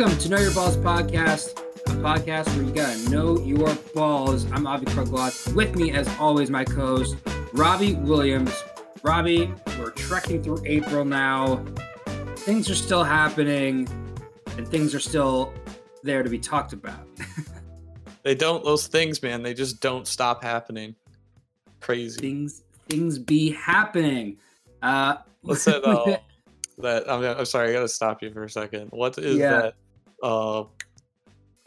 Welcome to Know Your Balls podcast, a podcast where you gotta know your balls. I'm Avi Krugloss. With me, as always, my co-host Robbie Williams. Robbie, we're trekking through April now. Things are still happening, and things are still there to be talked about. They don't those things, man. They just don't stop happening. Crazy. things, things be happening. Uh, What's that? Uh, that I'm, I'm sorry. I gotta stop you for a second. What is Yeah. that? Uh,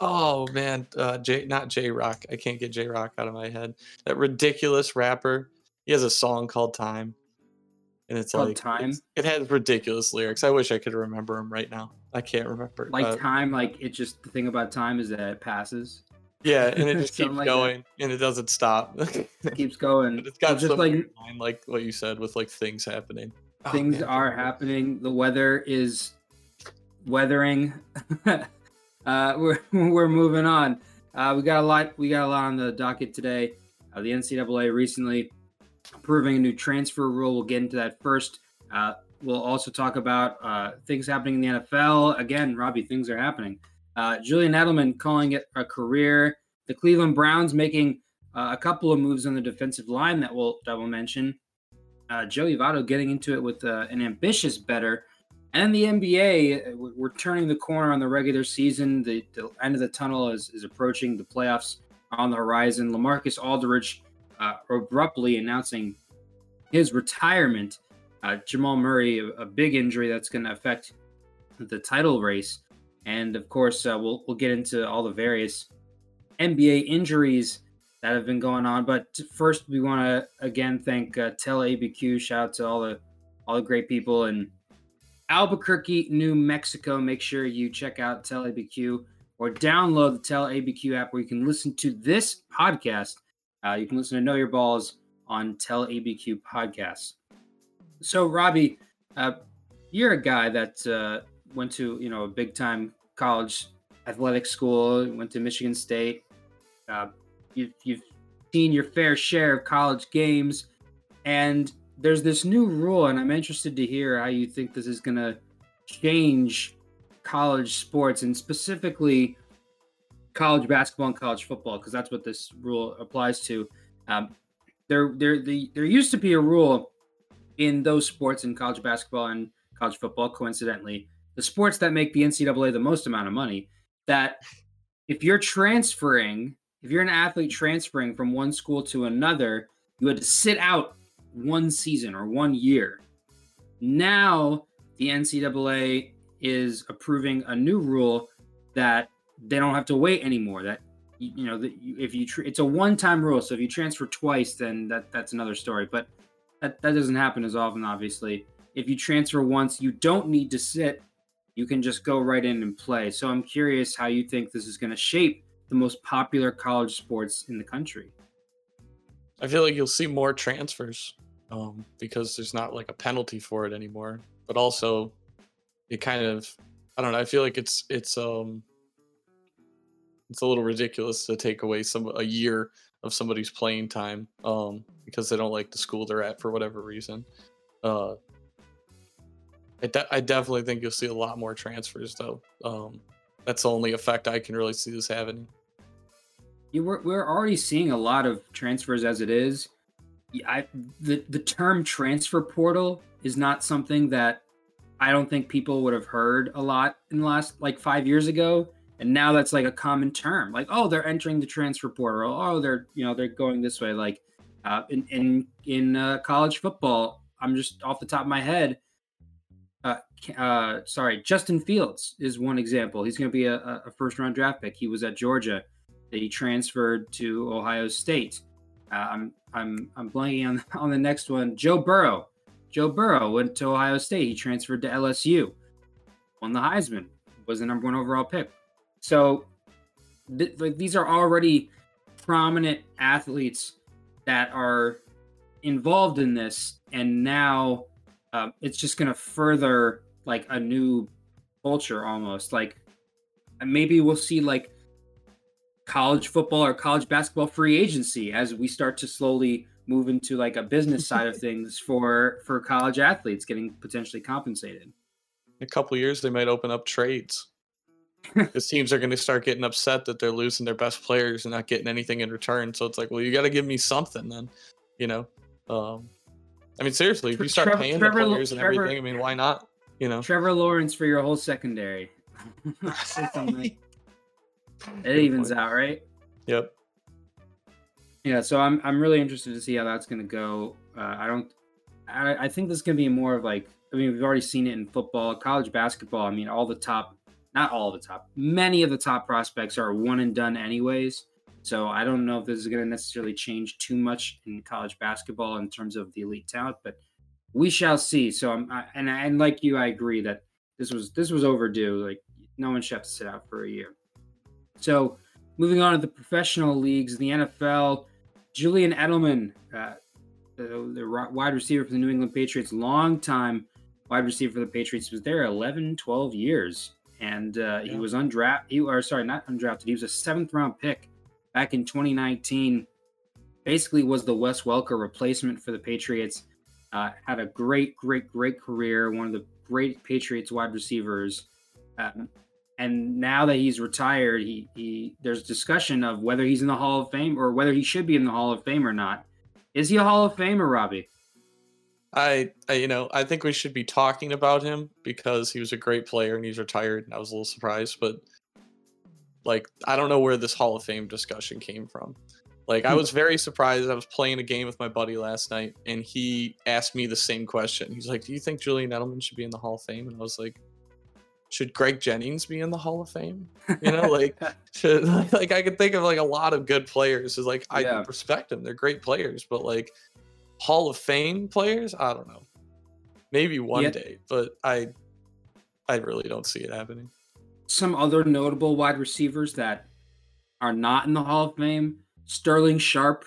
oh man, uh, J not J Rock. I can't get J Rock out of my head. That ridiculous rapper. He has a song called Time, and it's Called like Time? it's- It has ridiculous lyrics. I wish I could remember them right now. I can't remember. like Uh, time, like it just the thing about time is that it passes, yeah, and it just keeps like that. going, and it doesn't stop. it keeps going. But it's got just like line, like what you said with like things happening. Oh, things man, are happening. The weather is weathering. uh, we're we're moving on. Uh, we got a lot. We got a lot on the docket today. Uh, the NCAA recently approving a new transfer rule. We'll get into that first. Uh, we'll also talk about uh, things happening in the NFL. Again, Robbie, things are happening. Uh, Julian Edelman calling it a career. The Cleveland Browns making uh, a couple of moves on the defensive line that we'll we'll mention uh, Joey Votto getting into it with uh, an ambitious better. And the NBA, uh, we're turning the corner on the regular season. The, the end of the tunnel is, is approaching. The playoffs on the horizon. Lamarcus Aldridge uh, abruptly announcing his retirement. Uh, Jamal Murray, a, a big injury that's going to affect the title race. And of course, uh, we'll, we'll get into all the various NBA injuries that have been going on. But first, we want to again thank uh, Tel ABQ. Shout out to all the all the great people in Albuquerque, New Mexico. Make sure you check out Tel ABQ or download the Tel ABQ app where you can listen to this podcast. Uh, you can listen to Know Your Balls on Tel ABQ podcasts. So, Robbie, uh, you're a guy that uh, went to you know a big time college athletic school, went to Michigan State. Uh, you've, you've seen your fair share of college games, and there's this new rule, and I'm interested to hear how you think this is going to change college sports and specifically college basketball and college football, because that's what this rule applies to. Um, there, there, the, there used to be a rule in those sports in college basketball and college football, coincidentally, the sports that make the NCAA the most amount of money, that if you're transferring, if you're an athlete transferring from one school to another, you had to sit out one season or one year. Now the NCAA is approving a new rule that they don't have to wait anymore. That you know, that if you it's a one-time rule, so if you transfer twice, then that that's another story. But that that doesn't happen as often, obviously. If you transfer once, you don't need to sit. You can just go right in and play. So I'm curious how you think this is going to shape the most popular college sports in the country. I feel like you'll see more transfers um, because there's not like a penalty for it anymore. But also, it kind of, I don't know. I feel like it's it's um it's a little ridiculous to take away some a year of somebody's playing time um, because they don't like the school they're at for whatever reason. Uh, I, de- I definitely think you'll see a lot more transfers though. Um, that's the only effect I can really see this having. You we're, we're already seeing a lot of transfers as it is. I, the the term transfer portal is not something that I don't think people would have heard a lot in the last like five years ago, and now that's like a common term. Like, oh, they're entering the transfer portal. Oh, they're you know they're going this way. Like, uh, in in in uh, college football, I'm just off the top of my head. Uh, uh, sorry, Justin Fields is one example. He's going to be a, a first round draft pick. He was at Georgia that he transferred to Ohio State. Uh, I'm I'm blanking on on the next one. Joe Burrow. Joe Burrow went to Ohio State. He transferred to LSU. Won the Heisman. Was the number one overall pick. So, th- like these are already prominent athletes that are involved in this, and now um, it's just going to further like a new culture almost. Like maybe we'll see like college football or college basketball free agency as we start to slowly move into like a business side of things for for college athletes getting potentially compensated. In a couple years, they might open up trades. Because teams are going to start getting upset that they're losing their best players and not getting anything in return. So it's like, well, you got to give me something then, you know. Um, I mean, seriously, if you start Trevor- paying Trevor the players and Trevor- everything, I mean, why not? You know. Trevor Lawrence for your whole secondary. Say something. It evens out, right? Yep. Yeah, so I'm I'm really interested to see how that's going to go. Uh, I don't, I, I think this is going to be more of like I mean we've already seen it in football, college basketball. I mean all the top, not all the top, many of the top prospects are one and done anyways. So I don't know if this is going to necessarily change too much in college basketball in terms of the elite talent, but we shall see. So I'm I, and and like you, I agree that this was this was overdue. Like no one should have to sit out for a year. So moving on to the professional leagues, the NFL. Julian Edelman, uh, the, the wide receiver for the New England Patriots, long time wide receiver for the Patriots, was there 11, 12 years. And uh, he was undrafted, he, or sorry, not undrafted. He was a seventh round pick back in 2019. Basically, was the Wes Welker replacement for the Patriots. Uh, had a great, great, great career. One of the great Patriots wide receivers. Um, and now that he's retired, he, he there's discussion of whether he's in the Hall of Fame or whether he should be in the Hall of Fame or not. Is he a Hall of Famer, Robbie? I, I, you know, I think we should be talking about him because he was a great player and he's retired. And I was a little surprised, but like, I don't know where this Hall of Fame discussion came from. Like, I Hmm. was very surprised. I was playing a game with my buddy last night, and he asked me the same question. He's like, "Do you think Julian Edelman should be in the Hall of Fame?" And I was like, "Should Greg Jennings be in the Hall of Fame?" You know, like, should, like I could think of like a lot of good players. Is like I Yeah. respect them; they're great players, but like Hall of Fame players, I don't know. Maybe one Yeah. day, but I, I really don't see it happening. some other notable wide receivers that are not in the Hall of Fame: Sterling Sharpe,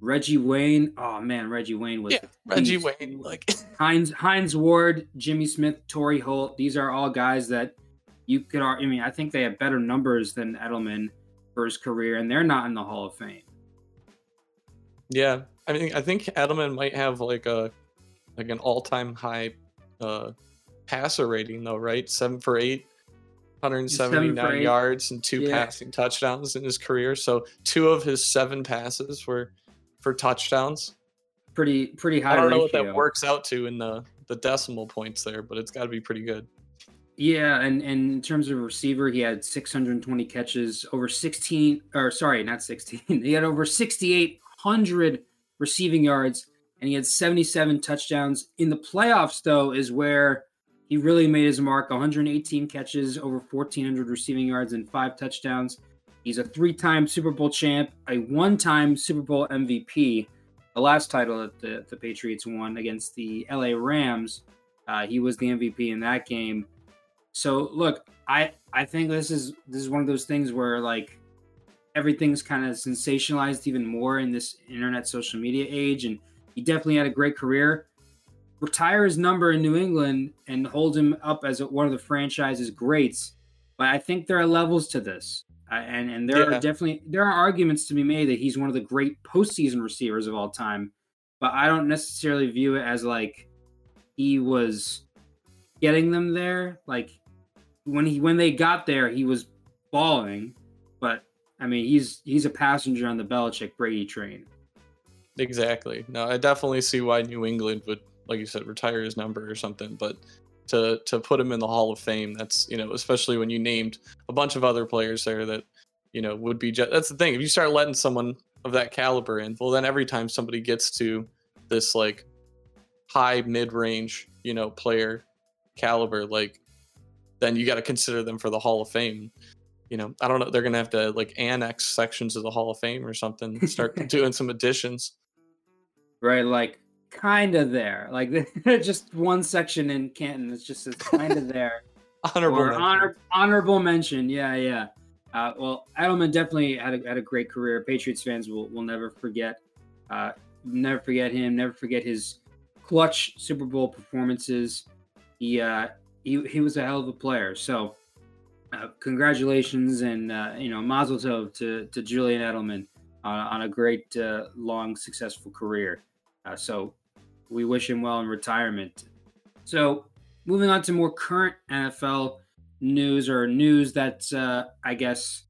Reggie Wayne. Oh man, Reggie Wayne was Yeah, Reggie. Wayne, like Hines Hines Ward, Jimmy Smith, Torry Holt. These are all guys that you could. I mean, I think they have better numbers than Edelman for his career, and they're not in the Hall of Fame. Yeah, I mean, I think Edelman might have like a like an all-time high uh passer rating though, right? Seven for eight, 179 eight. yards and two Yeah. passing touchdowns in his career. So two of his seven passes were for touchdowns. Pretty pretty high. I don't know what that works out to in the the decimal points there, but it's got to be pretty good. Yeah, and, and in terms of receiver, he had 620 catches, over 16, or sorry, not 16. He had over 6,800 receiving yards, and he had 77 touchdowns. In the playoffs, though, is where he really made his mark 118 catches, over 1,400 receiving yards, and five touchdowns. He's a three time Super Bowl champ, a one time Super Bowl MVP. The last title that the, the Patriots won against the LA Rams. Uh, he was the MVP in that game. So look, I I think this is this is one of those things where like everything's kind of sensationalized even more in this internet social media age, and he definitely had a great career. Retire his number in New England and hold him up as one of the franchise's greats, but I think there are levels to this, uh, and and there Yeah. are definitely there are arguments to be made that he's one of the great postseason receivers of all time, but I don't necessarily view it as like he was getting them there. Like when he when they got there, he was balling, but I mean he's he's a passenger on the Belichick Brady train. Exactly. No, I definitely see why New England would, like you said, retire his number or something. But to to put him in the Hall of Fame, that's you know, especially when you named a bunch of other players there that you know would be. Just, that's the thing. If you start letting someone of that caliber in, well, then every time somebody gets to this like high mid range, you know, player caliber, like then you got to consider them for the Hall of Fame. You know, I don't know. They're gonna have to like annex sections of the Hall of Fame or something. Start doing some additions. Right, like kind of there, like just one section in Canton. It's just kind of there. Honorable or mention. honor, honorable mention. Yeah, yeah. Uh, well, Edelman definitely had a, had a great career. Patriots fans will, will never forget, uh, never forget him. Never forget his clutch Super Bowl performances. He uh, he he was a hell of a player. So, uh, congratulations and uh, you know Mazel Tov to to Julian Edelman on, on a great uh, long successful career. Uh, so, we wish him well in retirement. So, moving on to more current NFL news or news that's, uh, I guess,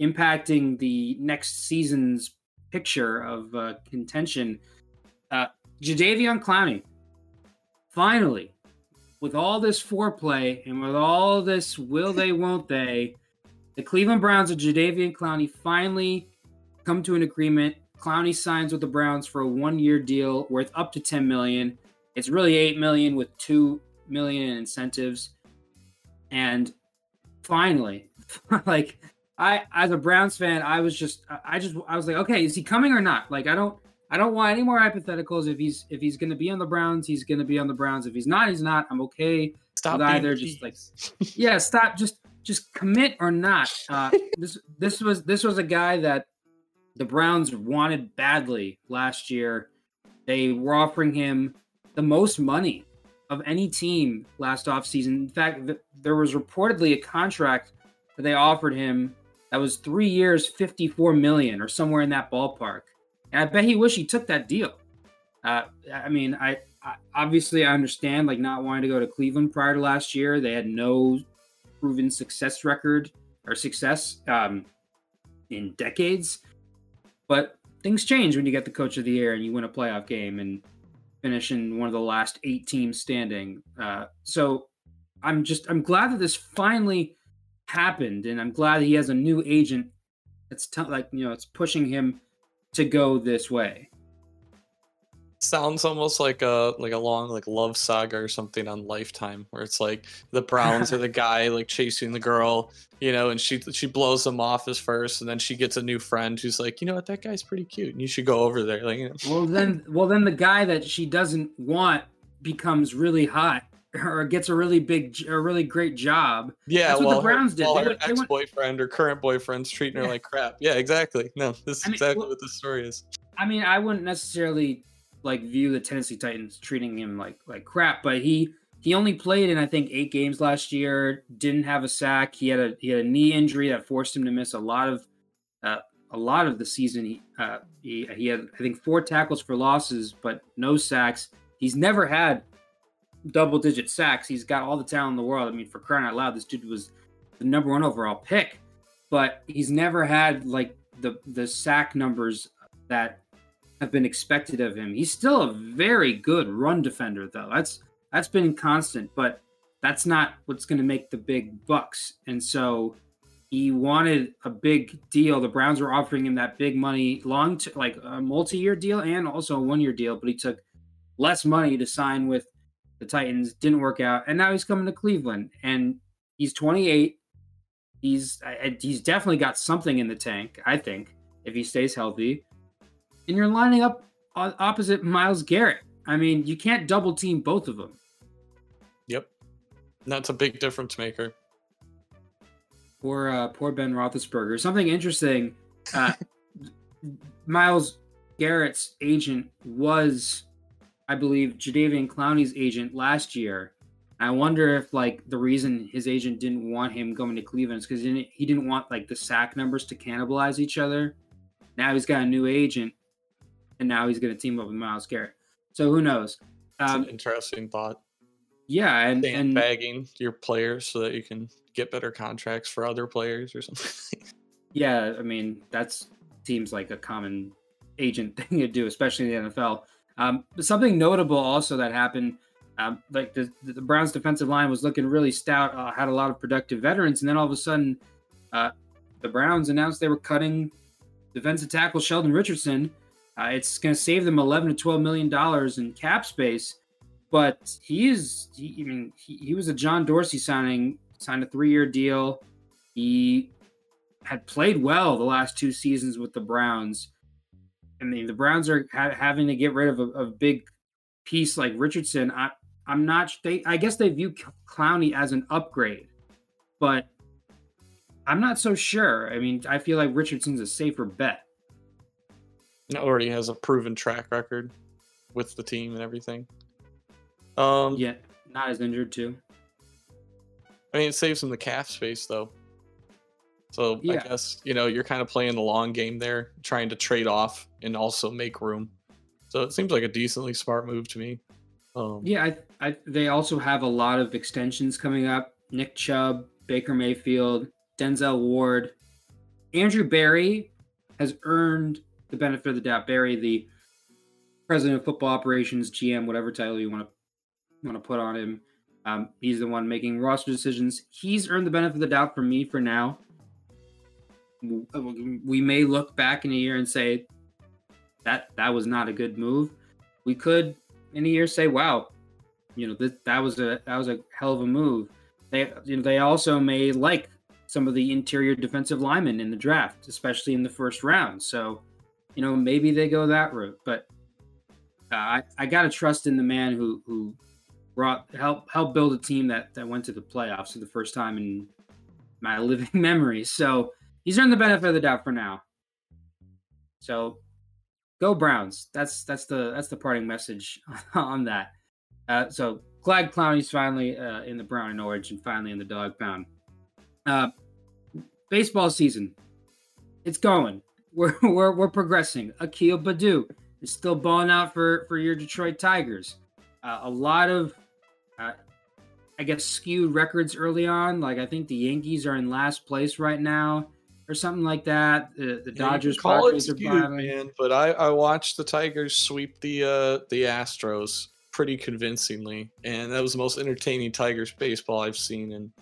impacting the next season's picture of uh, contention. Uh, Jadeveon Clowney, finally, with all this foreplay and with all this will they, won't they, the Cleveland Browns and Jadeveon Clowney finally come to an agreement. Clowney signs with the Browns for a one-year deal worth up to 10 million. It's really 8 million with 2 million in incentives. And finally, like I as a Browns fan, I was just I just I was like, okay, is he coming or not? Like I don't I don't want any more hypotheticals. If he's if he's going to be on the Browns, he's going to be on the Browns. If he's not, he's not. I'm okay. Stop with either. Just like yeah, stop. Just just commit or not. Uh, this this was this was a guy that the Browns wanted badly last year. They were offering him the most money of any team last offseason. In fact, th- there was reportedly a contract that they offered him that was three years, 54 million or somewhere in that ballpark. And I bet he wish he took that deal. Uh, I mean, I, I obviously I understand like not wanting to go to Cleveland prior to last year. They had no proven success record or success um, in decades. But things change when you get the coach of the year and you win a playoff game and finish in one of the last eight teams standing. Uh, so I'm just I'm glad that this finally happened, and I'm glad he has a new agent that's t- like you know it's pushing him to go this way. Sounds almost like a like a long like love saga or something on Lifetime, where it's like the Browns are the guy like chasing the girl, you know, and she she blows him off as first, and then she gets a new friend who's like, you know what, that guy's pretty cute, and you should go over there, like, you know. Well then, well then the guy that she doesn't want becomes really hot or gets a really big, a really great job. yeah, That's what the well, her- Browns did. while They her went- they went- ex-boyfriend or current boyfriend's treating her Yeah. like crap. Yeah, exactly. No, this is I mean, exactly well- what the story is. I mean, I wouldn't necessarily like view the Tennessee Titans treating him like like crap, but he he only played in I think eight games last year. Didn't have a sack. He had a he had a knee injury that forced him to miss a lot of uh, a lot of the season. He, uh, he he had I think four tackles for losses, but no sacks. He's never had double digit sacks. He's got all the talent in the world. I mean, for crying out loud, this dude was the number one overall pick, but he's never had like the the sack numbers that have been expected of him. He's still a very good run defender, though. That's that's been constant, but that's not what's going to make the big bucks. And so he wanted a big deal. The Browns were offering him that big money, long t- like a multi-year deal and also a one-year deal, but he took less money to sign with the Titans. Didn't work out, and now he's coming to Cleveland, and he's 28. He's he's definitely got something in the tank. I think if he stays healthy and you're lining up opposite Myles Garrett. I mean, you can't double team both of them. Yep, and that's a big difference maker. Poor, uh, poor Ben Roethlisberger. Something interesting. Uh, Myles Garrett's agent was, I believe, Jadeveon Clowney's agent last year. I wonder if like the reason his agent didn't want him going to Cleveland is because he didn't, he didn't want like the sack numbers to cannibalize each other. Now he's got a new agent, and now he's going to team up with Myles Garrett. So who knows? Um, an interesting thought. yeah, and, and Sandbagging your players so that you can get better contracts for other players or something. Yeah, I mean that's seems like a common agent thing to do, especially in the NFL. Um, but something notable also that happened, um, like the the Browns' defensive line was looking really stout, uh, had a lot of productive veterans, and then all of a sudden, uh, the Browns announced they were cutting defensive tackle Sheldon Richardson. Uh, it's going to save them 11 to 12 million dollars in cap space, but he is, he, I mean, he, he was a John Dorsey signing, signed a three-year deal. He had played well the last two seasons with the Browns. I mean, the Browns are ha- having to get rid of a, a big piece like Richardson. I, I'm not. They, I guess they view Clowney as an upgrade, but I'm not so sure. I mean, I feel like Richardson's a safer bet. Already has a proven track record with the team and everything. Um, Yet not as injured too. I mean, it saves him the calf space though. So Yeah. I guess you know you're kind of playing the long game there, trying to trade off and also make room. So it seems like a decently smart move to me. Um, Yeah, I, I, they also have a lot of extensions coming up. Nick Chubb, Baker Mayfield, Denzel Ward, Andrew Berry has earned the benefit of the doubt. Berry, the president of football operations, GM, whatever title you want to want to put on him. Um, he's the one making roster decisions. He's earned the benefit of the doubt from me for now. We may look back in a year and say that that was not a good move. We could in a year say, "Wow, you know that that was a that was a hell of a move." They you know they also may like some of the interior defensive linemen in the draft, especially in the first round. So, you know, maybe they go that route. But uh, I I gotta trust in the man who who brought help help build a team that that went to the playoffs for the first time in my living memory. So he's earned the benefit of the doubt for now. So go Browns. That's that's the that's the parting message on that. Uh, so glad Clowney's finally uh, in the Brown and Orange and finally in the dog pound. Uh, baseball season, it's going. We're we're, we're progressing. Akil Baddoo is still balling out for for your Detroit Tigers. Uh, a lot of, uh, I guess, skewed records early on. Like I think the Yankees are in last place right now or something like that. The, the yeah, Dodgers call it skewed, man. But I, I watched the Tigers sweep the uh, the Astros pretty convincingly, and that was the most entertaining Tigers baseball I've seen in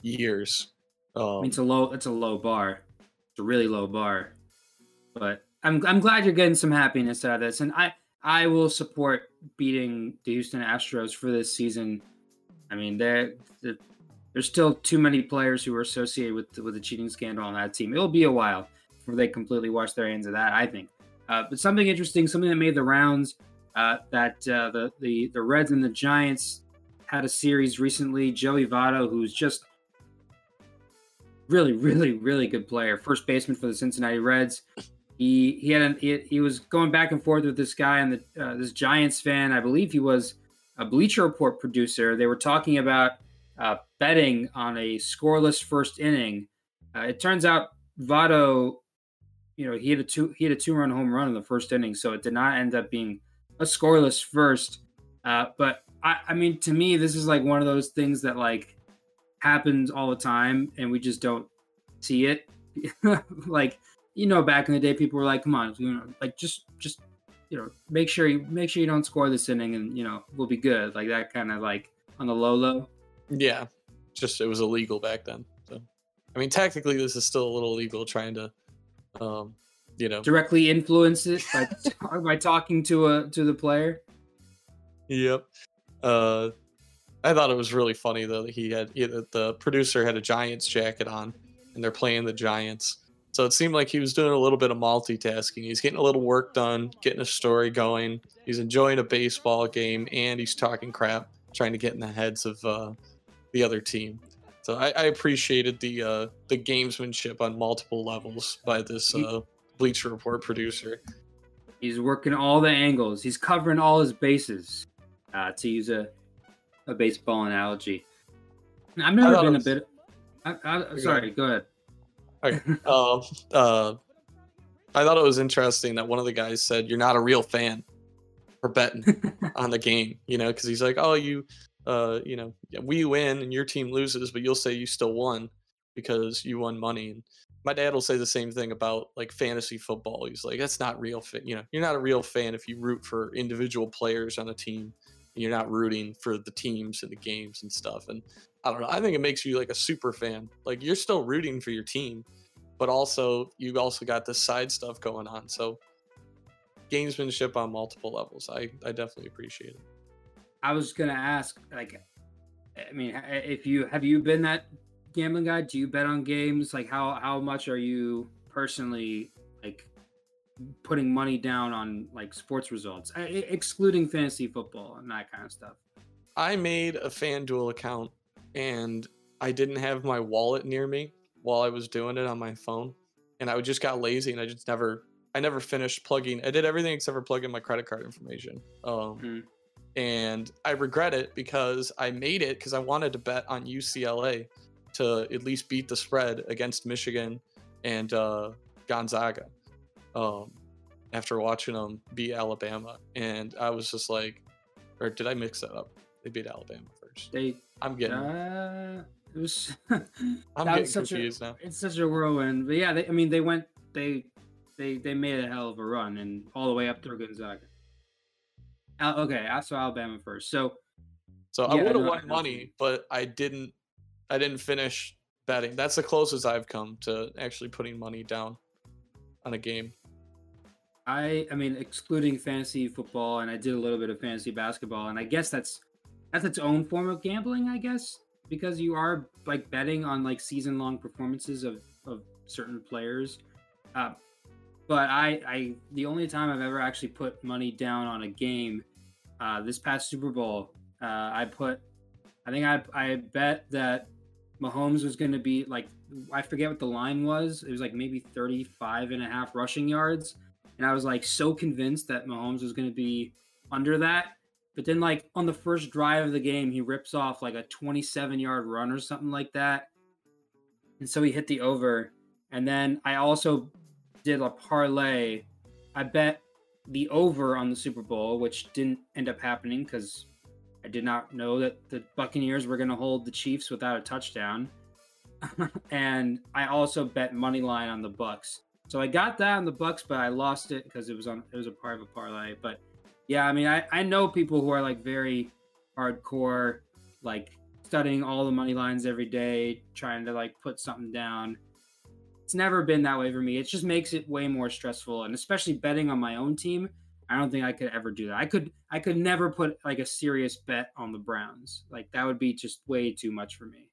years. Um, I mean, it's a low it's a low bar. It's a really low bar, but I'm I'm glad you're getting some happiness out of this, and I I will support beating the Houston Astros for this season. I mean, they're there's still too many players who are associated with with the cheating scandal on that team. It'll be a while before they completely wash their hands of that. I think. Uh, but something interesting, something that made the rounds, uh, that uh, the the the Reds and the Giants had a series recently. Joey Votto, who's just really, really, really good player, first baseman for the Cincinnati Reds. He he had a, he, he was going back and forth with this guy and the uh, this Giants fan. I believe he was a Bleacher Report producer. They were talking about uh, betting on a scoreless first inning. Uh, it turns out Votto, you know, he had a two he had a two run home run in the first inning, so it did not end up being a scoreless first. Uh, but I, I mean, to me, this is like one of those things that like happens all the time, and we just don't see it. like you know, back in the day, people were like, "Come on, you know, like just just you know, make sure you make sure you don't score this inning, and you know, we'll be good." Like that kind of like on the low low. Yeah, just it was illegal back then. So, I mean, technically, this is still a little illegal trying to, um, you know, directly influence it by by talking to a to the player. Yep. Uh, I thought it was really funny though that he had he, the producer had a Giants jacket on, and they're playing the Giants. So it seemed like he was doing a little bit of multitasking. He's getting a little work done, getting a story going. He's enjoying a baseball game, and he's talking crap, trying to get in the heads of uh, the other team. So I, I appreciated the uh, the gamesmanship on multiple levels by this uh, Bleacher Report producer. He's working all the angles. He's covering all his bases. Uh, to use a a baseball analogy. I've never been was... a bit. I, I, sorry, go ahead. Okay. uh, uh, I thought it was interesting that one of the guys said, "You're not a real fan for betting on the game," you know, because he's like, "Oh, you uh, you know, we win and your team loses, but you'll say you still won because you won money. And my dad will say the same thing about like fantasy football. He's like, that's not real fan. You know, you're not a real fan if you root for individual players on a team. You're not rooting for the teams and the games and stuff. And I don't know. I think it makes you like a super fan. Like you're still rooting for your team, but also you also got this side stuff going on. So gamesmanship on multiple levels. I, I definitely appreciate it. I was gonna ask, like, I mean, if you have you been that gambling guy? Do you bet on games? Like, how how much are you personally like putting money down on like sports results, excluding fantasy football and that kind of stuff? I made a FanDuel account and I didn't have my wallet near me while I was doing it on my phone, and I just got lazy and I just never I never finished plugging. I did everything except for plugging my credit card information. Um, mm and I regret it because I made it because I wanted to bet on UCLA to at least beat the spread against Michigan and uh, Gonzaga. Um, after watching them beat Alabama, and I was just like, or did I mix that up? They beat Alabama first. They. I'm getting. Uh, It was. I'm getting confused a, now. It's such a whirlwind, but yeah, they, I mean, they went, they, they, they made a hell of a run, and all the way up through Gonzaga. Al- okay, I saw Alabama first. So So I would have won money, but I didn't. I didn't finish betting. That's the closest I've come to actually putting money down on a game. I, I mean, excluding fantasy football, and I did a little bit of fantasy basketball, and I guess that's that's its own form of gambling, I guess, because you are like betting on like season long performances of of certain players. Uh, but I, I, the only time I've ever actually put money down on a game, uh, this past Super Bowl, uh, I put, I think I, I bet that Mahomes was going to be like, I forget what the line was. It was like maybe 35 and a half rushing yards. And I was like so convinced that Mahomes was going to be under that. But then, like, on the first drive of the game, he rips off like a 27 yard run or something like that. And so he hit the over. And then I also did a parlay. I bet the over on the Super Bowl, which didn't end up happening because I did not know that the Buccaneers were going to hold the Chiefs without a touchdown. and I also bet money line on the Bucks. So I got that on the Bucks, but I lost it because it was on it was a part of a parlay. But yeah, I mean, I, I know people who are like very hardcore, like studying all the money lines every day, trying to like put something down. It's never been that way for me. It just makes it way more stressful, and especially betting on my own team. I don't think I could ever do that. I could I could never put like a serious bet on the Browns. Like that would be just way too much for me.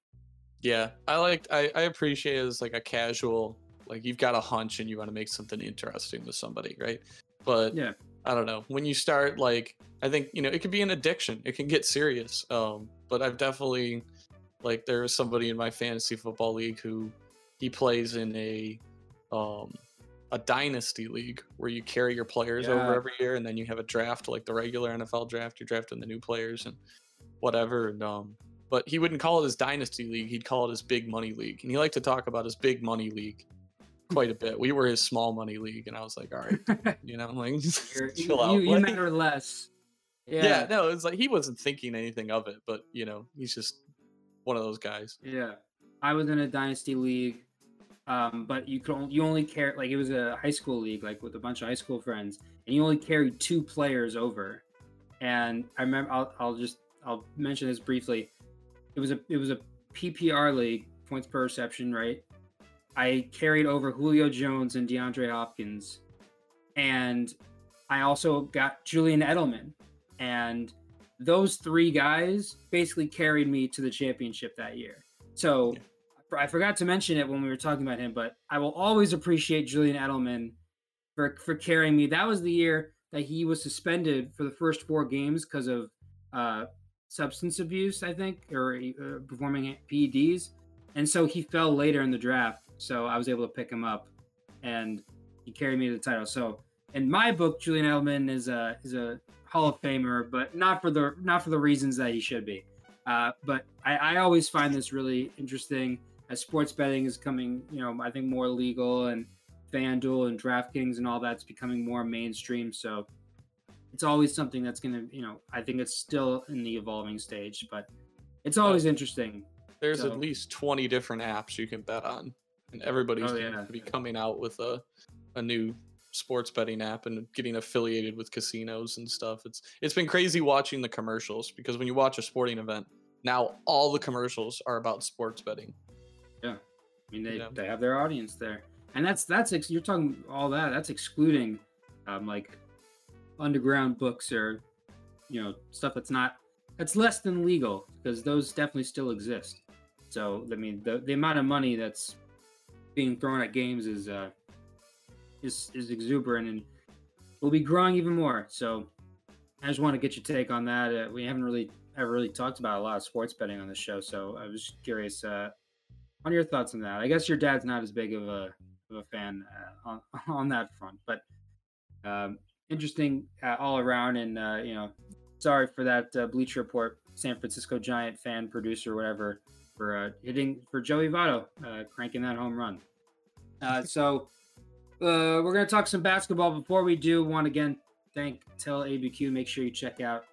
Yeah, I like. I, I appreciate it as like a casual, like you've got a hunch and you want to make something interesting with somebody, right? But Yeah. I don't know. When you start like, I think you know it could be an addiction. It can get serious. Um, but I've definitely like there is somebody in my fantasy football league who he plays in a um a dynasty league where you carry your players over every year and then you have a draft like the regular NFL draft. You're drafting the new players and whatever. And um, but he wouldn't call it his dynasty league. He'd call it his big money league. And he liked to talk about his big money league quite a bit. We were his small money league, and I was like, all right, you know, like You're- you, chill out. you, you Like, matter less. yeah. Yeah, no, it's like he wasn't thinking anything of it, but you know, he's just one of those guys. Yeah, I was in a dynasty league, um, but you could only, you only care like it was a high school league, like with a bunch of high school friends, and you only carried two players over. And I remember, I'll, I'll just I'll mention this briefly. It was a it was a PPR league, points per reception, right? I carried over Julio Jones and DeAndre Hopkins, and I also got Julian Edelman, and those three guys basically carried me to the championship that year. So I forgot to mention it when we were talking about him, but I will always appreciate Julian Edelman for for carrying me. That was the year that he was suspended for the first four games because of uh, substance abuse, I think, or uh, performing PEDs, and so he fell later in the draft. So I was able to pick him up, and he carried me to the title. So in my book, Julian Edelman is a is a Hall of Famer, but not for the not for the reasons that he should be. Uh, but I, I always find this really interesting as sports betting is coming, you know, I think more legal and FanDuel and DraftKings and all that's becoming more mainstream. So it's always something that's going to, you know, I think it's still in the evolving stage, but it's always interesting. There's So- at least 20 different apps you can bet on, and everybody's Oh, going to be coming out with a a new sports betting app and getting affiliated with casinos and stuff. It's it's been crazy watching the commercials because when you watch a sporting event, now all the commercials are about sports betting. Yeah. I mean, they, Yeah. they have their audience there, and that's that's ex- you're talking all that. That's excluding, um, like underground books or, you know, stuff that's not that's less than legal because those definitely still exist. So I mean, the the amount of money that's being thrown at games is uh is is exuberant and will be growing even more. So I just want to get your take on that. Uh, we haven't really ever really talked about a lot of sports betting on the show, so I was curious. Uh, are your thoughts on that? I guess your dad's not as big of a of a fan uh, on on that front, but um, interesting uh, all around. And uh, you know, sorry for that uh, Bleacher Report San Francisco Giant fan producer, whatever, for uh, hitting for Joey Votto uh, cranking that home run. Uh, so uh, we're gonna talk some basketball. Before we do, want again thank Tell ABQ. Make sure you check out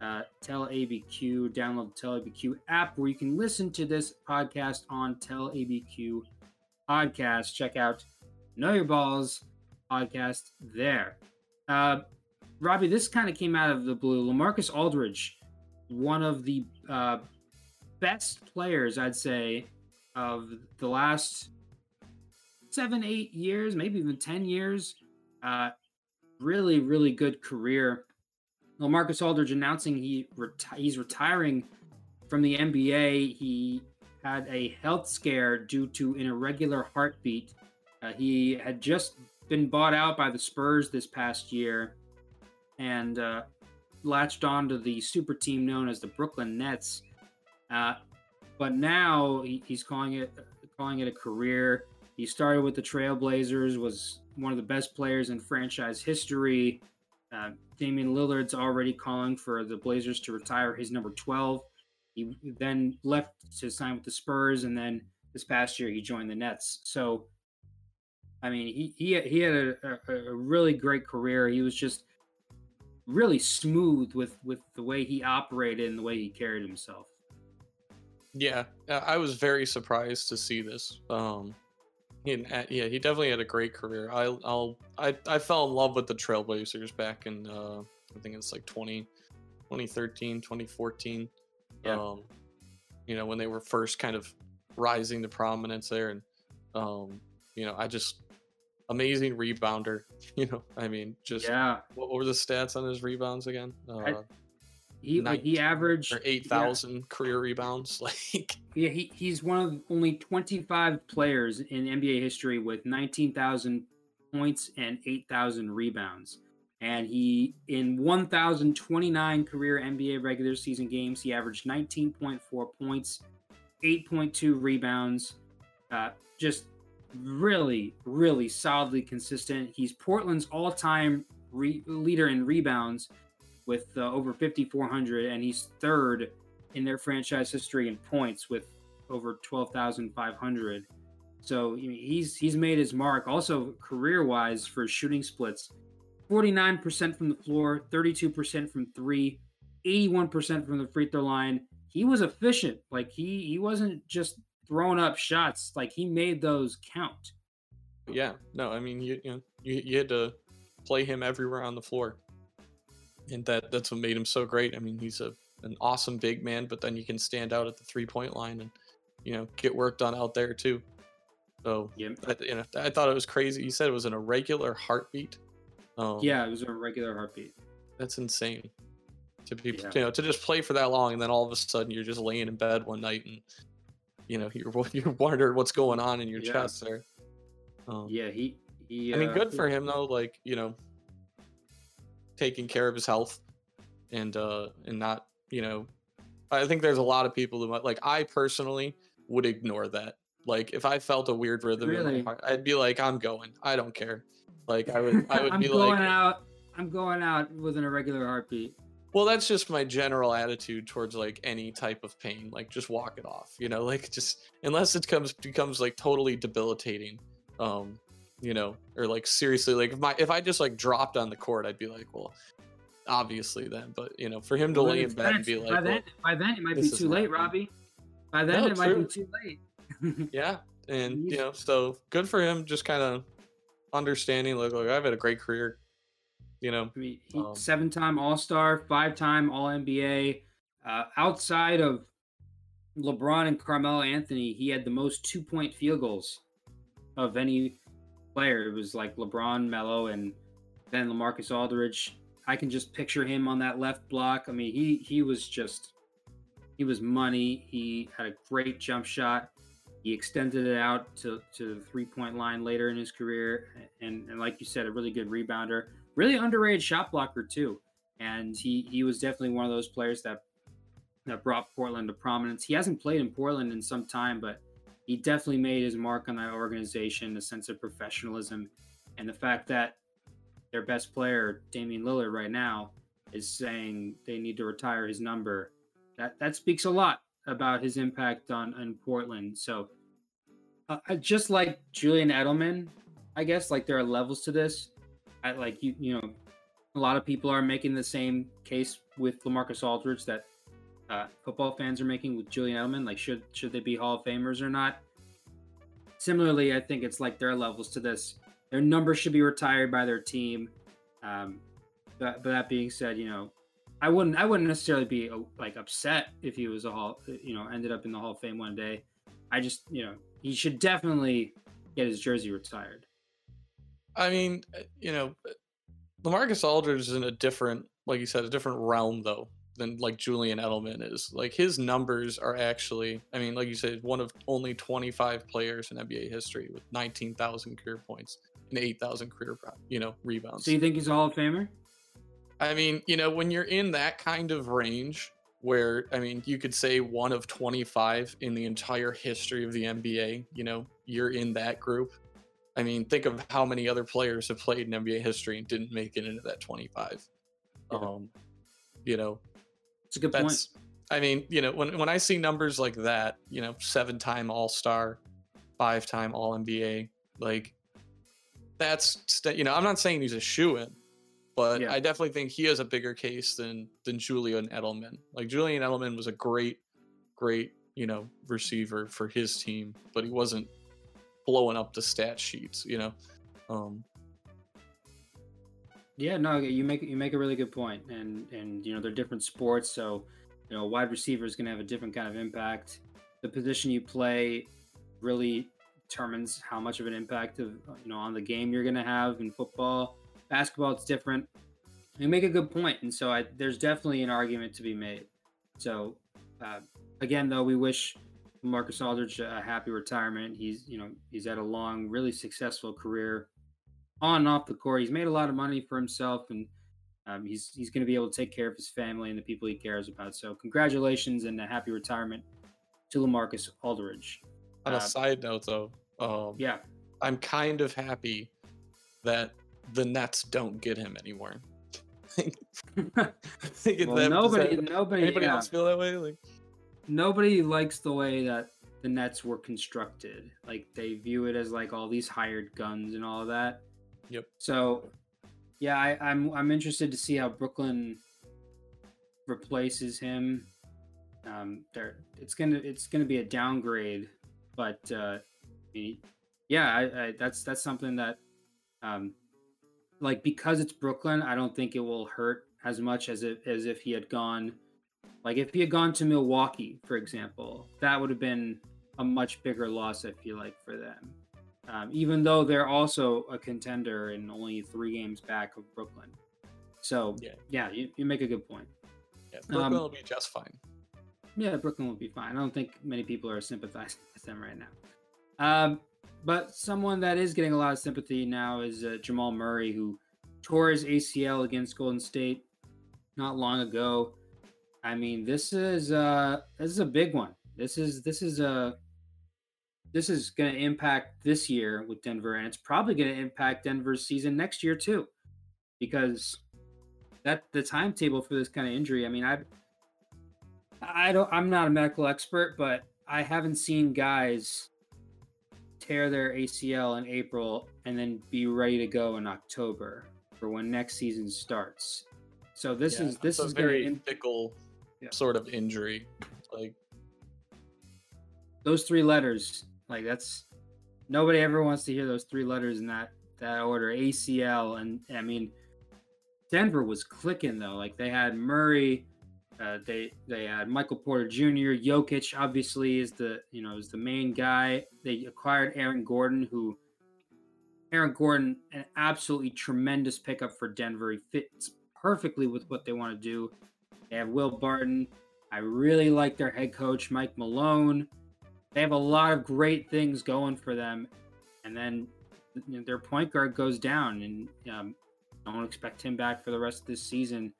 uh, Tell ABQ. Download the Tell ABQ app where you can listen to this podcast on Tell ABQ podcast. Check out Know Your Balls podcast there. Uh, Robbie, this kind of came out of the blue. Lamarcus Aldridge, one of the uh, best players, I'd say, of the last seven, eight years, maybe even 10 years. Uh, really, really good career. Lamarcus Aldridge announcing he reti- he's retiring from the NBA. He had a health scare due to an irregular heartbeat. Uh, he had just been bought out by the Spurs this past year and uh, latched on to the super team known as the Brooklyn Nets. Uh, but now he, he's calling it calling it a career. He started with the Trailblazers, was one of the best players in franchise history. Uh, Damian Lillard's already calling for the Blazers to retire his number 12. He then left to sign with the Spurs, and then this past year he joined the Nets. So, I mean, he he, he had a, a, a really great career. He was just really smooth with with the way he operated and the way he carried himself. Yeah, I was very surprised to see this. Um, he, yeah, he definitely had a great career. I, I'll, I, I fell in love with the Trailblazers back in, uh, I think it's like 20, 2013, 2014. Yeah. Um, you know, when they were first kind of rising to prominence there. And, um, you know, I just, amazing rebounder. You know, I mean, just, yeah. What, what were the stats on his rebounds again? Uh, I, he he averaged eight thousand yeah. career rebounds. Like yeah, he, he's one of only twenty five players in NBA history with nineteen thousand points and eight thousand rebounds. And he in one thousand twenty nine career NBA regular season games, he averaged nineteen point four points, eight point two rebounds. Uh, just really, really solidly consistent. He's Portland's all time re- leader in rebounds with uh, over 5,400, and he's third in their franchise history in points with over 12,500. So he's he's made his mark. Also, career wise for shooting splits, 49% from the floor, 32% from three, 81% from the free throw line. He was efficient. Like he he wasn't just throwing up shots. Like he made those count. Yeah. No, I mean you you know, you, you had to play him everywhere on the floor and that that's what made him so great. I mean, he's a an awesome big man, but then you can stand out at the three point line and you know get work done out there too. So yeah, I, you know, I thought it was crazy. You said it was an irregular heartbeat. Um, yeah, it was a regular heartbeat. That's insane. To be, yeah. you know, to just play for that long, and then all of a sudden you're just laying in bed one night, and you know you're you're wondering what's going on in your yeah. chest there. Um, yeah, he. he I mean, uh, good for him though. Like you know, taking care of his health and uh and not you know i think there's a lot of people who might like i personally would ignore that. Like if i felt a weird rhythm really? in my heart i'd be like i'm going. I don't care. Like i would i would I'm be going like out i'm going out with an irregular heartbeat. Well that's just my general attitude towards like any type of pain like just walk it off you know like just unless it comes becomes like totally debilitating um you know, or like seriously, like if my if I just like dropped on the court, I'd be like, well, obviously then. But you know, for him to well, lay in bed and be like, by then, by then it might be too late, Robbie. By then no, it true. might be too late. yeah, and you know, so good for him. Just kind of understanding, like, like I've had a great career. You know, I mean, um, seven-time All-Star, five-time All-NBA. Uh, outside of LeBron and Carmelo Anthony, he had the most two-point field goals of any player. It was like LeBron, Melo, and then Lamarcus Aldridge. I can just picture him on that left block. I mean, he he was just he was money. He had a great jump shot. He extended it out to, to the three point line later in his career, and, and like you said, a really good rebounder, really underrated shot blocker too. And he he was definitely one of those players that that brought Portland to prominence. He hasn't played in Portland in some time, but he definitely made his mark on that organization, the sense of professionalism, and the fact that their best player, Damian Lillard, right now, is saying they need to retire his number. That that speaks a lot about his impact on on Portland. So, uh, just like Julian Edelman, I guess like there are levels to this. I like you you know, a lot of people are making the same case with Lamarcus Aldridge that uh, football fans are making with Julian Edelman. Like, should should they be Hall of Famers or not? Similarly, I think it's like their levels to this. Their number should be retired by their team. Um, but, but that being said, you know, I wouldn't I wouldn't necessarily be uh, like upset if he was a hall, you know, ended up in the Hall of Fame one day. I just, you know, he should definitely get his jersey retired. I mean, uh, you know, Lamarcus Aldridge is in a different, like you said, a different realm though than like Julian Edelman is. Like his numbers are actually, I mean, like you said, one of only 25 players in NBA history with 19,000 career points and 8,000 career, you know, rebounds. So you think he's a Hall of Famer? I mean, you know, when you're in that kind of range, where I mean, you could say one of 25 in the entire history of the NBA, you know, you're in that group. I mean, think of how many other players have played in NBA history and didn't make it into that 25. Yeah. Um, you know, it's a good point. I mean, you know, when when I see numbers like that, you know, seven-time All-Star, five-time All-NBA, like that's you know, I'm not saying he's a shoe in, but yeah. I definitely think he has a bigger case than than Julian Edelman. Like Julian Edelman was a great, great, you know, receiver for his team, but he wasn't blowing up the stat sheets, you know. Um, yeah, no, you make you make a really good point, and and you know they're different sports, so you know wide receiver is going to have a different kind of impact. The position you play really determines how much of an impact of you know on the game you're going to have in football. Basketball, it's different. You make a good point, and so I, there's definitely an argument to be made. So uh, again, though, we wish Marcus Aldridge a happy retirement. He's you know he's had a long, really successful career on and off the court. He's made a lot of money for himself, and um, he's he's going to be able to take care of his family and the people he cares about. So, congratulations and a happy retirement to Lamarcus Aldridge. On a uh, side note, though, um, yeah, I'm kind of happy that the Nets don't get him anymore. Well, nobody, that, nobody, anybody yeah. else feel that way? Like nobody likes the way that the Nets were constructed. Like they view it as like all these hired guns and all of that. Yep. So, yeah, I, I'm I'm interested to see how Brooklyn replaces him. Um, there, it's gonna it's gonna be a downgrade, but uh, yeah, I, I, that's that's something that, um, like because it's Brooklyn, I don't think it will hurt as much as if as if he had gone, like if he had gone to Milwaukee, for example, that would have been a much bigger loss. I feel like for them um, even though they're also a contender and only three games back of Brooklyn. So yeah, yeah, you, you make a good point. Yeah, Brooklyn um, will be just fine. Yeah, Brooklyn will be fine. I don't think many people are sympathizing with them right now. Um, but someone that is getting a lot of sympathy now is uh, Jamal Murray, who tore his ACL against Golden State not long ago. I mean, this is uh, this is a big one. This is this is a this is going to impact this year with Denver, and it's probably going to impact Denver's season next year too, because that the timetable for this kind of injury. I mean, I, I don't, I'm not a medical expert, but I haven't seen guys tear their ACL in April and then be ready to go in October for when next season starts. So this yeah, is this is very in- fickle yeah. sort of injury, like those three letters like that's nobody ever wants to hear those three letters in that that order. ACL and I mean Denver was clicking though. Like they had Murray, uh, they they had Michael Porter Jr. Jokic obviously is the you know is the main guy. They acquired Aaron Gordon, who Aaron Gordon an absolutely tremendous pickup for Denver. He fits perfectly with what they want to do. They have Will Barton. I really like their head coach Mike Malone they have a lot of great things going for them, and then you know, their point guard goes down, and um, don't expect him back for the rest of this season.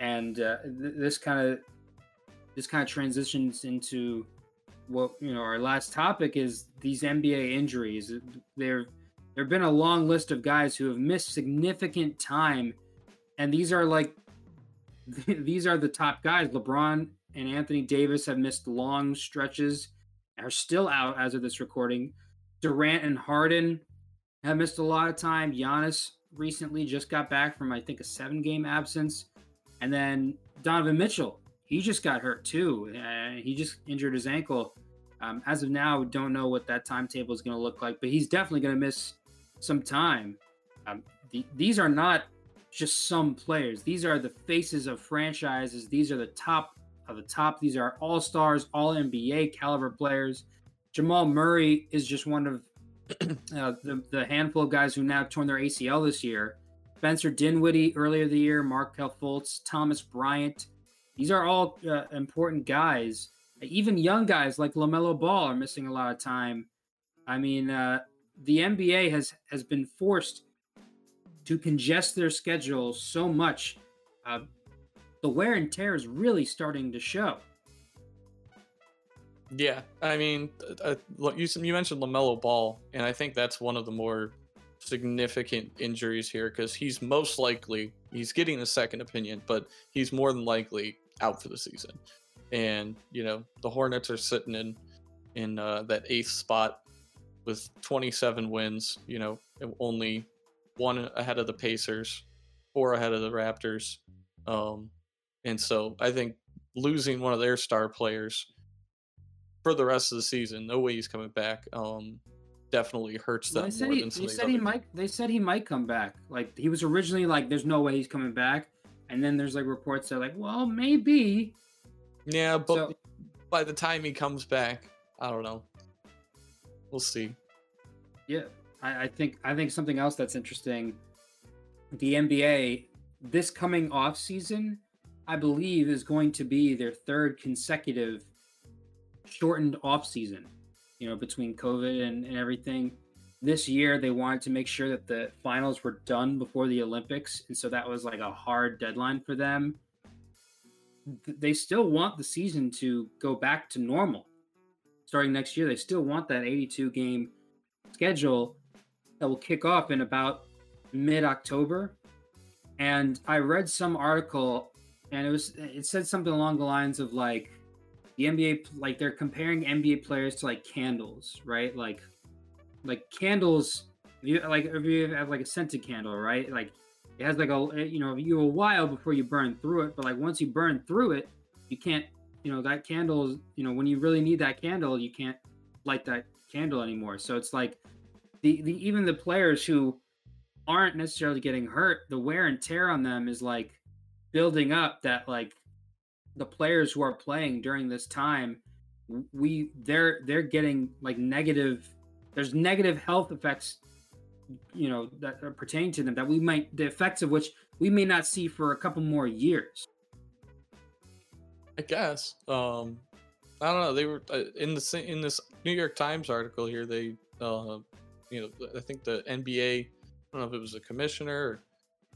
And uh, th- this kind of this kind of transitions into what you know our last topic is these NBA injuries. There there have been a long list of guys who have missed significant time, and these are like these are the top guys. LeBron and Anthony Davis have missed long stretches are still out as of this recording. Durant and Harden have missed a lot of time. Giannis recently just got back from I think a seven game absence. And then Donovan Mitchell, he just got hurt too. Uh, he just injured his ankle. Um, as of now, don't know what that timetable is going to look like, but he's definitely going to miss some time. Um, the, these are not just some players. These are the faces of franchises. These are the top of the top. These are all stars, all NBA caliber players. Jamal Murray is just one of uh, the, the handful of guys who now torn their ACL this year. Spencer Dinwiddie earlier the year, Markelle Fultz, Thomas Bryant. These are all uh, important guys. Even young guys like LaMelo Ball are missing a lot of time. I mean, uh, the NBA has has been forced to congest their schedule so much. Uh, the wear and tear is really starting to show. Yeah, I mean, uh, you you mentioned LaMelo Ball, and I think that's one of the more significant injuries here because he's most likely he's getting a second opinion, but he's more than likely out for the season. And you know, the Hornets are sitting in in uh, that eighth spot with 27 wins. You know, only one ahead of the Pacers, four ahead of the Raptors. Um, and so I think losing one of their star players for the rest of the season, no way he's coming back. Um, definitely hurts them well, more he, they said he might. They said he might come back. Like he was originally like, "There's no way he's coming back," and then there's like reports that like, "Well, maybe." Yeah, but so, by the time he comes back, I don't know. We'll see. Yeah, I, I think I think something else that's interesting. The NBA this coming off season, I believe, is going to be their third consecutive shortened off season. You know, between COVID and, and everything. This year, they wanted to make sure that the finals were done before the Olympics, and so that was like a hard deadline for them. They still want the season to go back to normal starting next year. They still want that 82 game schedule that will kick off in about mid October. And I read some article and it was it said something along the lines of like the NBA like they're comparing NBA players to like candles, right? Like like candles if you like if you have like a scented candle, right? Like it has like a eh, you know you a while before you burn through it, but like once you burn through it, you can't you know that candle is you know when you really need that candle, you can't light that candle anymore. So it's like the, the even the players who aren't necessarily getting hurt, the wear and tear on them is like building up that like the players who are playing during this time we they're they're getting like negative there's negative health effects you know that are pertaining to them that we might the effects of which we may not see for a couple more years. I guess um i don't know they were uh, in the in this new york times article here they uh you know, I think the NBA, I don't know if it was a commissioner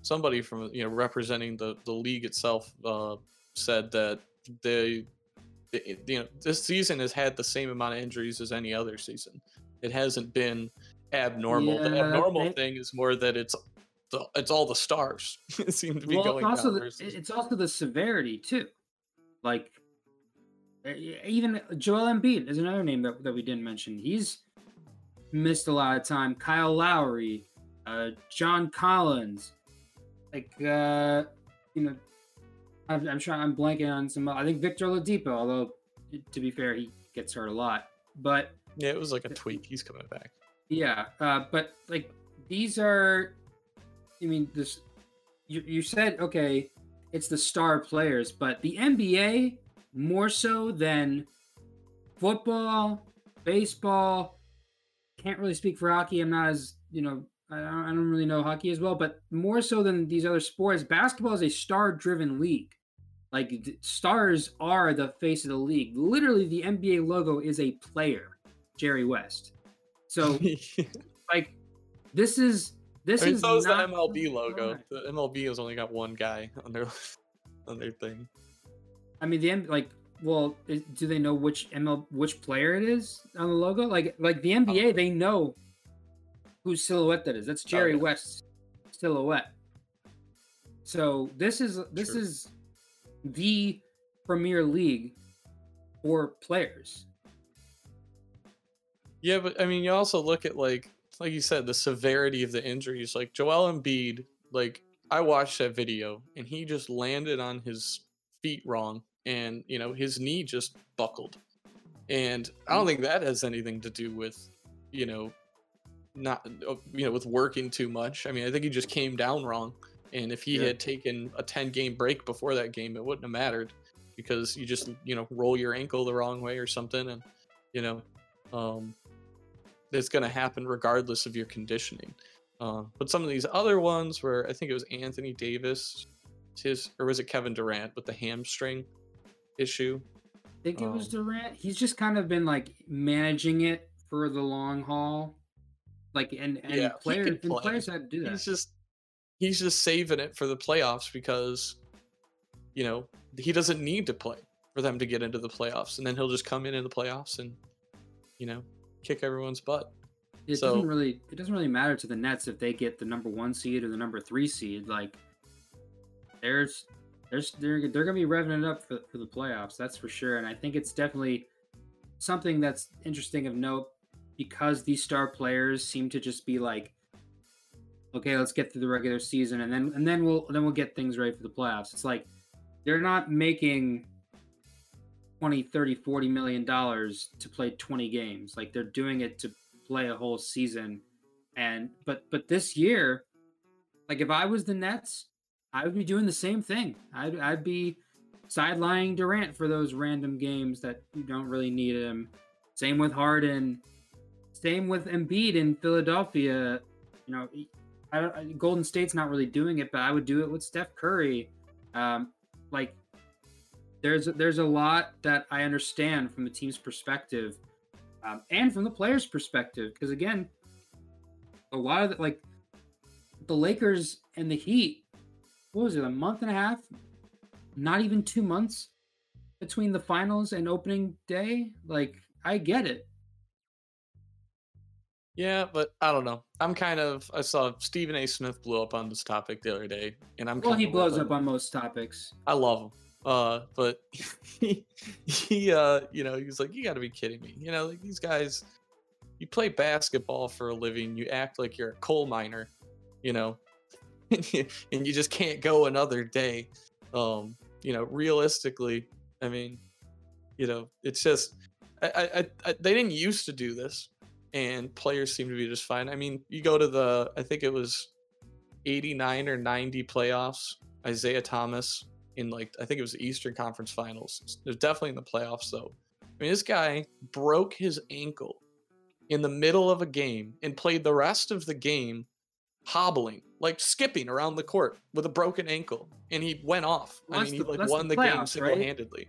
somebody from you know representing the the league itself uh, said that they, they, you know, this season has had the same amount of injuries as any other season. It hasn't been abnormal. Yeah, the abnormal they, thing is more that it's the, it's all the stars seem to be well, going it's also down. The. It's also the severity too. Like even Joel Embiid is another name that, that we didn't mention. He's missed a lot of time. Kyle Lowry, uh, John Collins, like uh, you know, I'm, I'm trying. I'm blanking on some. I think Victor Oladipo, although to be fair, he gets hurt a lot. But yeah, it was like a tweak. He's coming back. Yeah, uh, but like these are, I mean, this you you said okay, it's the star players, but the NBA more so than football, baseball, can't really speak for hockey. I'm not as you know I don't, I don't really know hockey as well, but more so than these other sports, basketball is a star-driven league. Like stars are the face of the league. Literally, the NBA logo is a player, Jerry West. So, like, this is this I mean, is so is the MLB logo. The MLB has only got one guy on their on their thing. I mean, the like well, do they know which ML which player it is on the logo? Like like the NBA, oh. they know whose silhouette that is. That's Jerry oh, yeah. West's silhouette. So this is this True. is the Premier League for players. Yeah, but I mean, you also look at like like you said, the severity of the injuries. Like Joel Embiid, like I watched that video and he just landed on his feet wrong and you know his knee just buckled. And I don't mm. think that has anything to do with, you know, not uh, you know with working too much. I mean, I think he just came down wrong. And if he Yeah. had taken a 10 game break before that game, it wouldn't have mattered because you just, you know, roll your ankle the wrong way or something and you know, um it's going to happen regardless of your conditioning. Uh, but some of these other ones where I think it was Anthony Davis, his or was it Kevin Durant with the hamstring issue? I think it was Um, Durant. He's just kind of been like managing it for the long haul. Like and and Yeah, players and play. players had to do that. He's just he's just saving it for the playoffs because you know he doesn't need to play for them to get into the playoffs, and then he'll just come in in the playoffs and you know kick everyone's butt. it so- doesn't really it doesn't really matter to the Nets if they get the number one seed or the number three seed. Like there's there's they're they're gonna be revving it up for, for the playoffs, that's for sure. And I think it's definitely something that's interesting of note because these star players seem to just be like okay let's get through the regular season and then and then we'll then we'll get things ready for the playoffs. It's like they're not making 20 30 40 million dollars to play 20 games. Like they're doing it to play a whole season. And but but this year like if i was the nets i would be doing the same thing. I'd, I'd be sidelining durant for those random games that you don't really need him. Same with harden same with Embiid in Philadelphia. You know, I don't, Golden State's not really doing it, but I would do it with Steph Curry. Um, like, there's there's a lot that I understand from the team's perspective, um, and from the players' perspective. Because again, a lot of the, like the Lakers and the Heat, what was it, a month and a half? Not even two months between the finals and opening day. Like, I get it. Yeah, but I don't know. I'm kind of I saw Stephen A. Smith blew up on this topic the other day, and I'm Well, he blows up on most topics. I love him. Uh, but he, he uh, you know, he's like, "You got to be kidding me!" You know, like these guys, you play basketball for a living, you act like you're a coal miner, you know, and you just can't go another day. Um, you know, realistically, I mean, you know, it's just, I, I, I, I they didn't used to do this, and players seem to be just fine. I mean, you go to the, I think it was 89 or 90 playoffs, Isiah Thomas in like I think it was the Eastern Conference Finals. It was definitely in the playoffs though. I mean, this guy broke his ankle in the middle of a game and played the rest of the game hobbling, like skipping around the court with a broken ankle, and he went off. Well, I mean, he the- like the won the, game playoffs, right? single-handedly.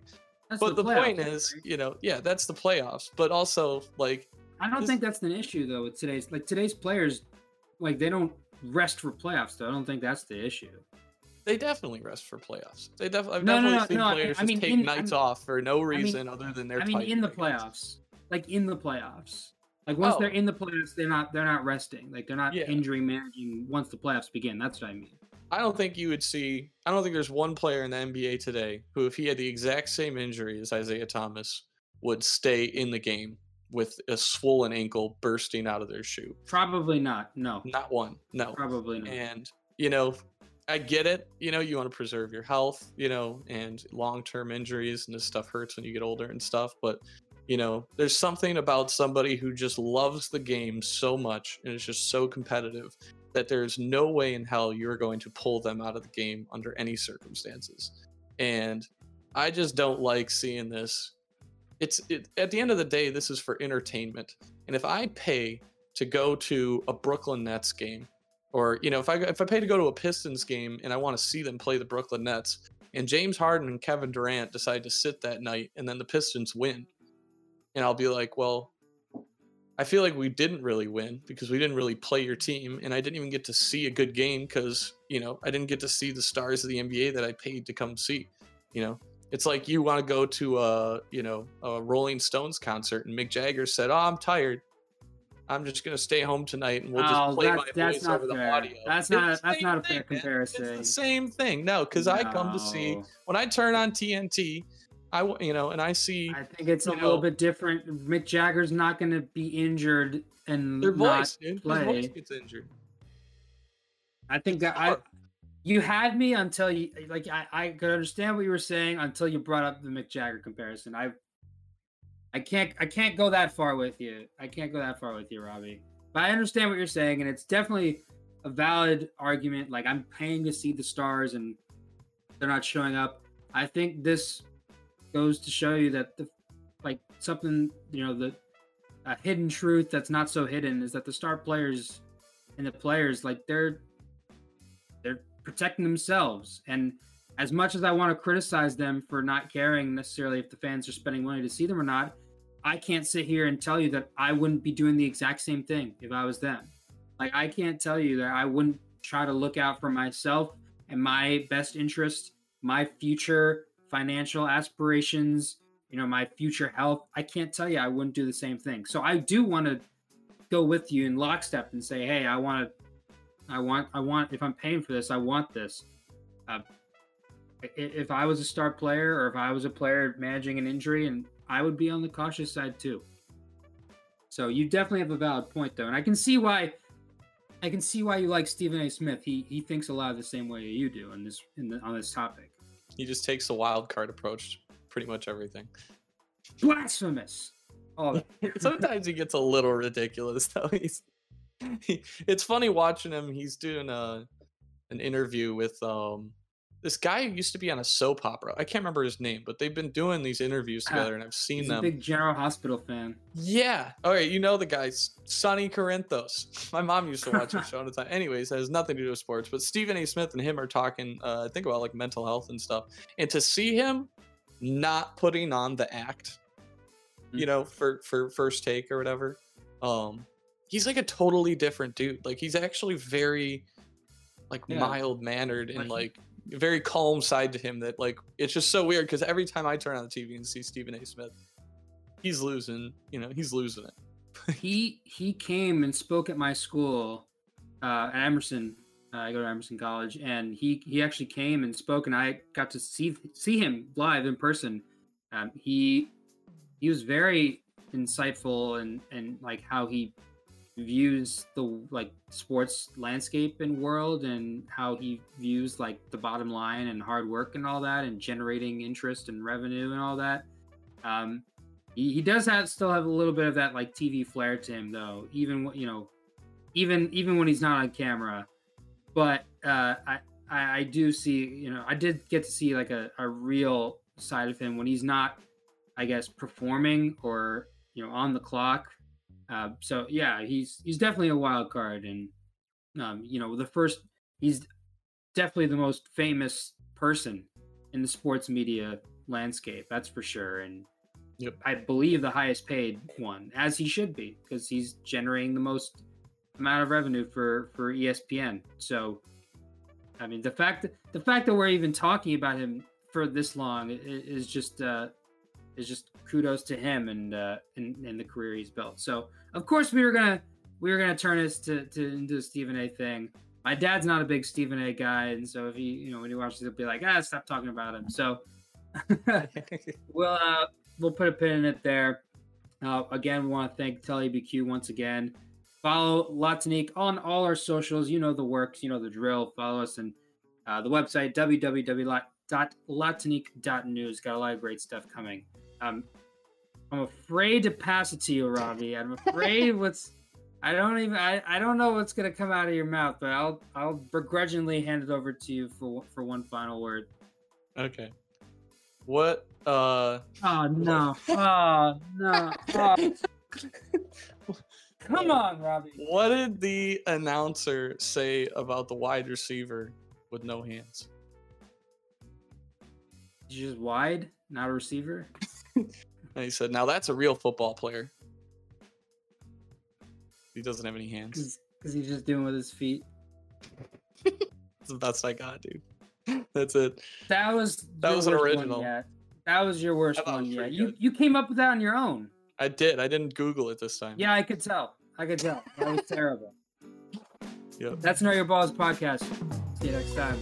That's But the, playoffs, point right? is, you know, yeah, that's the playoffs. But also, like, I don't think that's an issue though with today's like today's players, like they don't rest for playoffs though. I don't think that's the issue. they definitely rest for playoffs. They definitely, I've No, definitely no, seen no, I- players I just mean, take in- nights I'm- off for no mean- reason other than their. I mean, in the playoffs, like in the playoffs, like once they're Oh. in the playoffs, they're not they're not resting. Like they're not Yeah. injury managing once the playoffs begin. That's what I mean. I don't think you would see. I don't think there's one player in the NBA today who, if he had the exact same injury as Isiah Thomas, would stay in the game with a swollen ankle bursting out of their shoe. Probably not. No, Not one. No. probably not. And you know, I get it. You know, you want to preserve your health. You know, and long-term injuries and this stuff hurts when you get older and stuff. But you know, there's something about somebody who just loves the game so much and is just so competitive that there's no way in hell you're going to pull them out of the game under any circumstances. And I just don't like seeing this. It's it, at the end of the day, this is for entertainment. And if I pay to go to a Brooklyn Nets game, or you know, if I if I pay to go to a Pistons game and I want to see them play the Brooklyn Nets, and James Harden and Kevin Durant decide to sit that night, and then the Pistons win, and I'll be like, well, I feel like we didn't really win because we didn't really play your team, and I didn't even get to see a good game because you know I didn't get to see the stars of the NBA that I paid to come see. You know, it's like you want to go to a you know a Rolling Stones concert, and Mick Jagger said, "Oh, I'm tired. I'm just gonna stay home tonight, and we'll just Oh, play that's- my that's voice not over the audio." That's It's not- that's not a fair thing, man. comparison. It's the same thing. No, because I come to see when I turn on TNT, I you know, and I see I think it's a you little bit different. Mick Jagger's not going to be injured and their not voice, dude. His voice gets injured. I think that I. you had me until you like I, I could understand what you were saying until you brought up the Mick Jagger comparison. I I can't I can't go that far with you. I can't go that far with you, Robbie. But I understand what you're saying, and it's definitely a valid argument. Like I'm paying to see the stars and they're not showing up. I think this goes to show you that the like something, you know, the a hidden truth that's not so hidden is that the star players and the players like they're they're protecting themselves and as much as I want to criticize them for not caring necessarily if the fans are spending money to see them or not, I can't sit here and tell you that I wouldn't be doing the exact same thing if I was them. Like I can't tell you that I wouldn't try to look out for myself and my best interest, my future financial aspirations, you know, my future health. I can't tell you I wouldn't do the same thing. So I do want to go with you in lockstep and say, hey, I want to I want, I want, if I'm paying for this, I want this. Uh, if I was a star player or if I was a player managing an injury, and I would be on the cautious side too. So you definitely have a valid point though, and I can see why. I can see why you like Stephen A. Smith. He he thinks a lot of the same way you do on this in the, on this topic. He just takes a wild card approach to pretty much everything. Blasphemous. Oh, sometimes he gets a little ridiculous though. He's it's funny watching him. He's doing a an interview with um this guy who used to be on a soap opera. I can't remember his name, but they've been doing these interviews together, and I've seen He's them. A big General Hospital fan. Yeah. All right, you know the guys, Sonny Corinthos. My mom used to watch his show all the time. Anyways, has nothing to do with sports, but Stephen A. Smith and him are talking. Uh, I think about like mental health and stuff, and to see him not putting on the act, you mm. know, for for first take or whatever. Um, he's like a totally different dude. Like he's actually very like yeah. mild mannered and like very calm side to him that like it's just so weird because every time I turn on the TV and see Stephen A. Smith, he's losing, you know, he's losing it. he he came and spoke at my school uh, at Emerson. Uh, I go to Emerson College, and he he actually came and spoke, and I got to see see him live in person. Um, he he was very insightful and and like how he views the like sports landscape and world and how he views like the bottom line and hard work and all that and generating interest and revenue and all that. Um he, he does have still have a little bit of that like tv flair to him though even you know even even when he's not on camera. But uh i i, I do see you know i did get to see like a, a real side of him when he's not i guess performing or you know on the clock uh, so yeah, he's he's definitely a wild card, and um, you know the first he's definitely the most famous person in the sports media landscape. That's for sure, and yep. I believe the highest paid one, as he should be, because he's generating the most amount of revenue for for ESPN. So, I mean, the fact that the fact that we're even talking about him for this long is just uh, is just kudos to him and uh, and, and the career he's built. So of course we were gonna we were gonna turn this to, to into a Stephen A. thing. My dad's not a big Stephen A. guy, and so if he you know when he watches, he'll be like, ah, stop talking about him. So we'll uh, we'll put a pin in it there. Uh, again, we want to thank TeleBQ once again. Follow Latinique on all our socials. You know the works, you know the drill. Follow us and uh, the website www.latinique.news. Got a lot of great stuff coming. Um, I'm afraid to pass it to you, Robbie. I'm afraid what's I don't even I, I don't know what's gonna come out of your mouth, but I'll I'll begrudgingly hand it over to you for for one final word. Okay. What uh Oh no. oh no. Oh. Come on, Robbie. What did the announcer say about the wide receiver with no hands? He's Just wide, not a receiver? and he said, "Now that's a real football player. He doesn't have any hands because he's just doing with his feet." that's the best I got, dude. That's it. That was that was an original. One That was your worst one yet. You you came up with that on your own. I did. I didn't Google it this time. Yeah, I could tell. I could tell. That was terrible. Yep. That's Know Your Balls podcast. See you next time.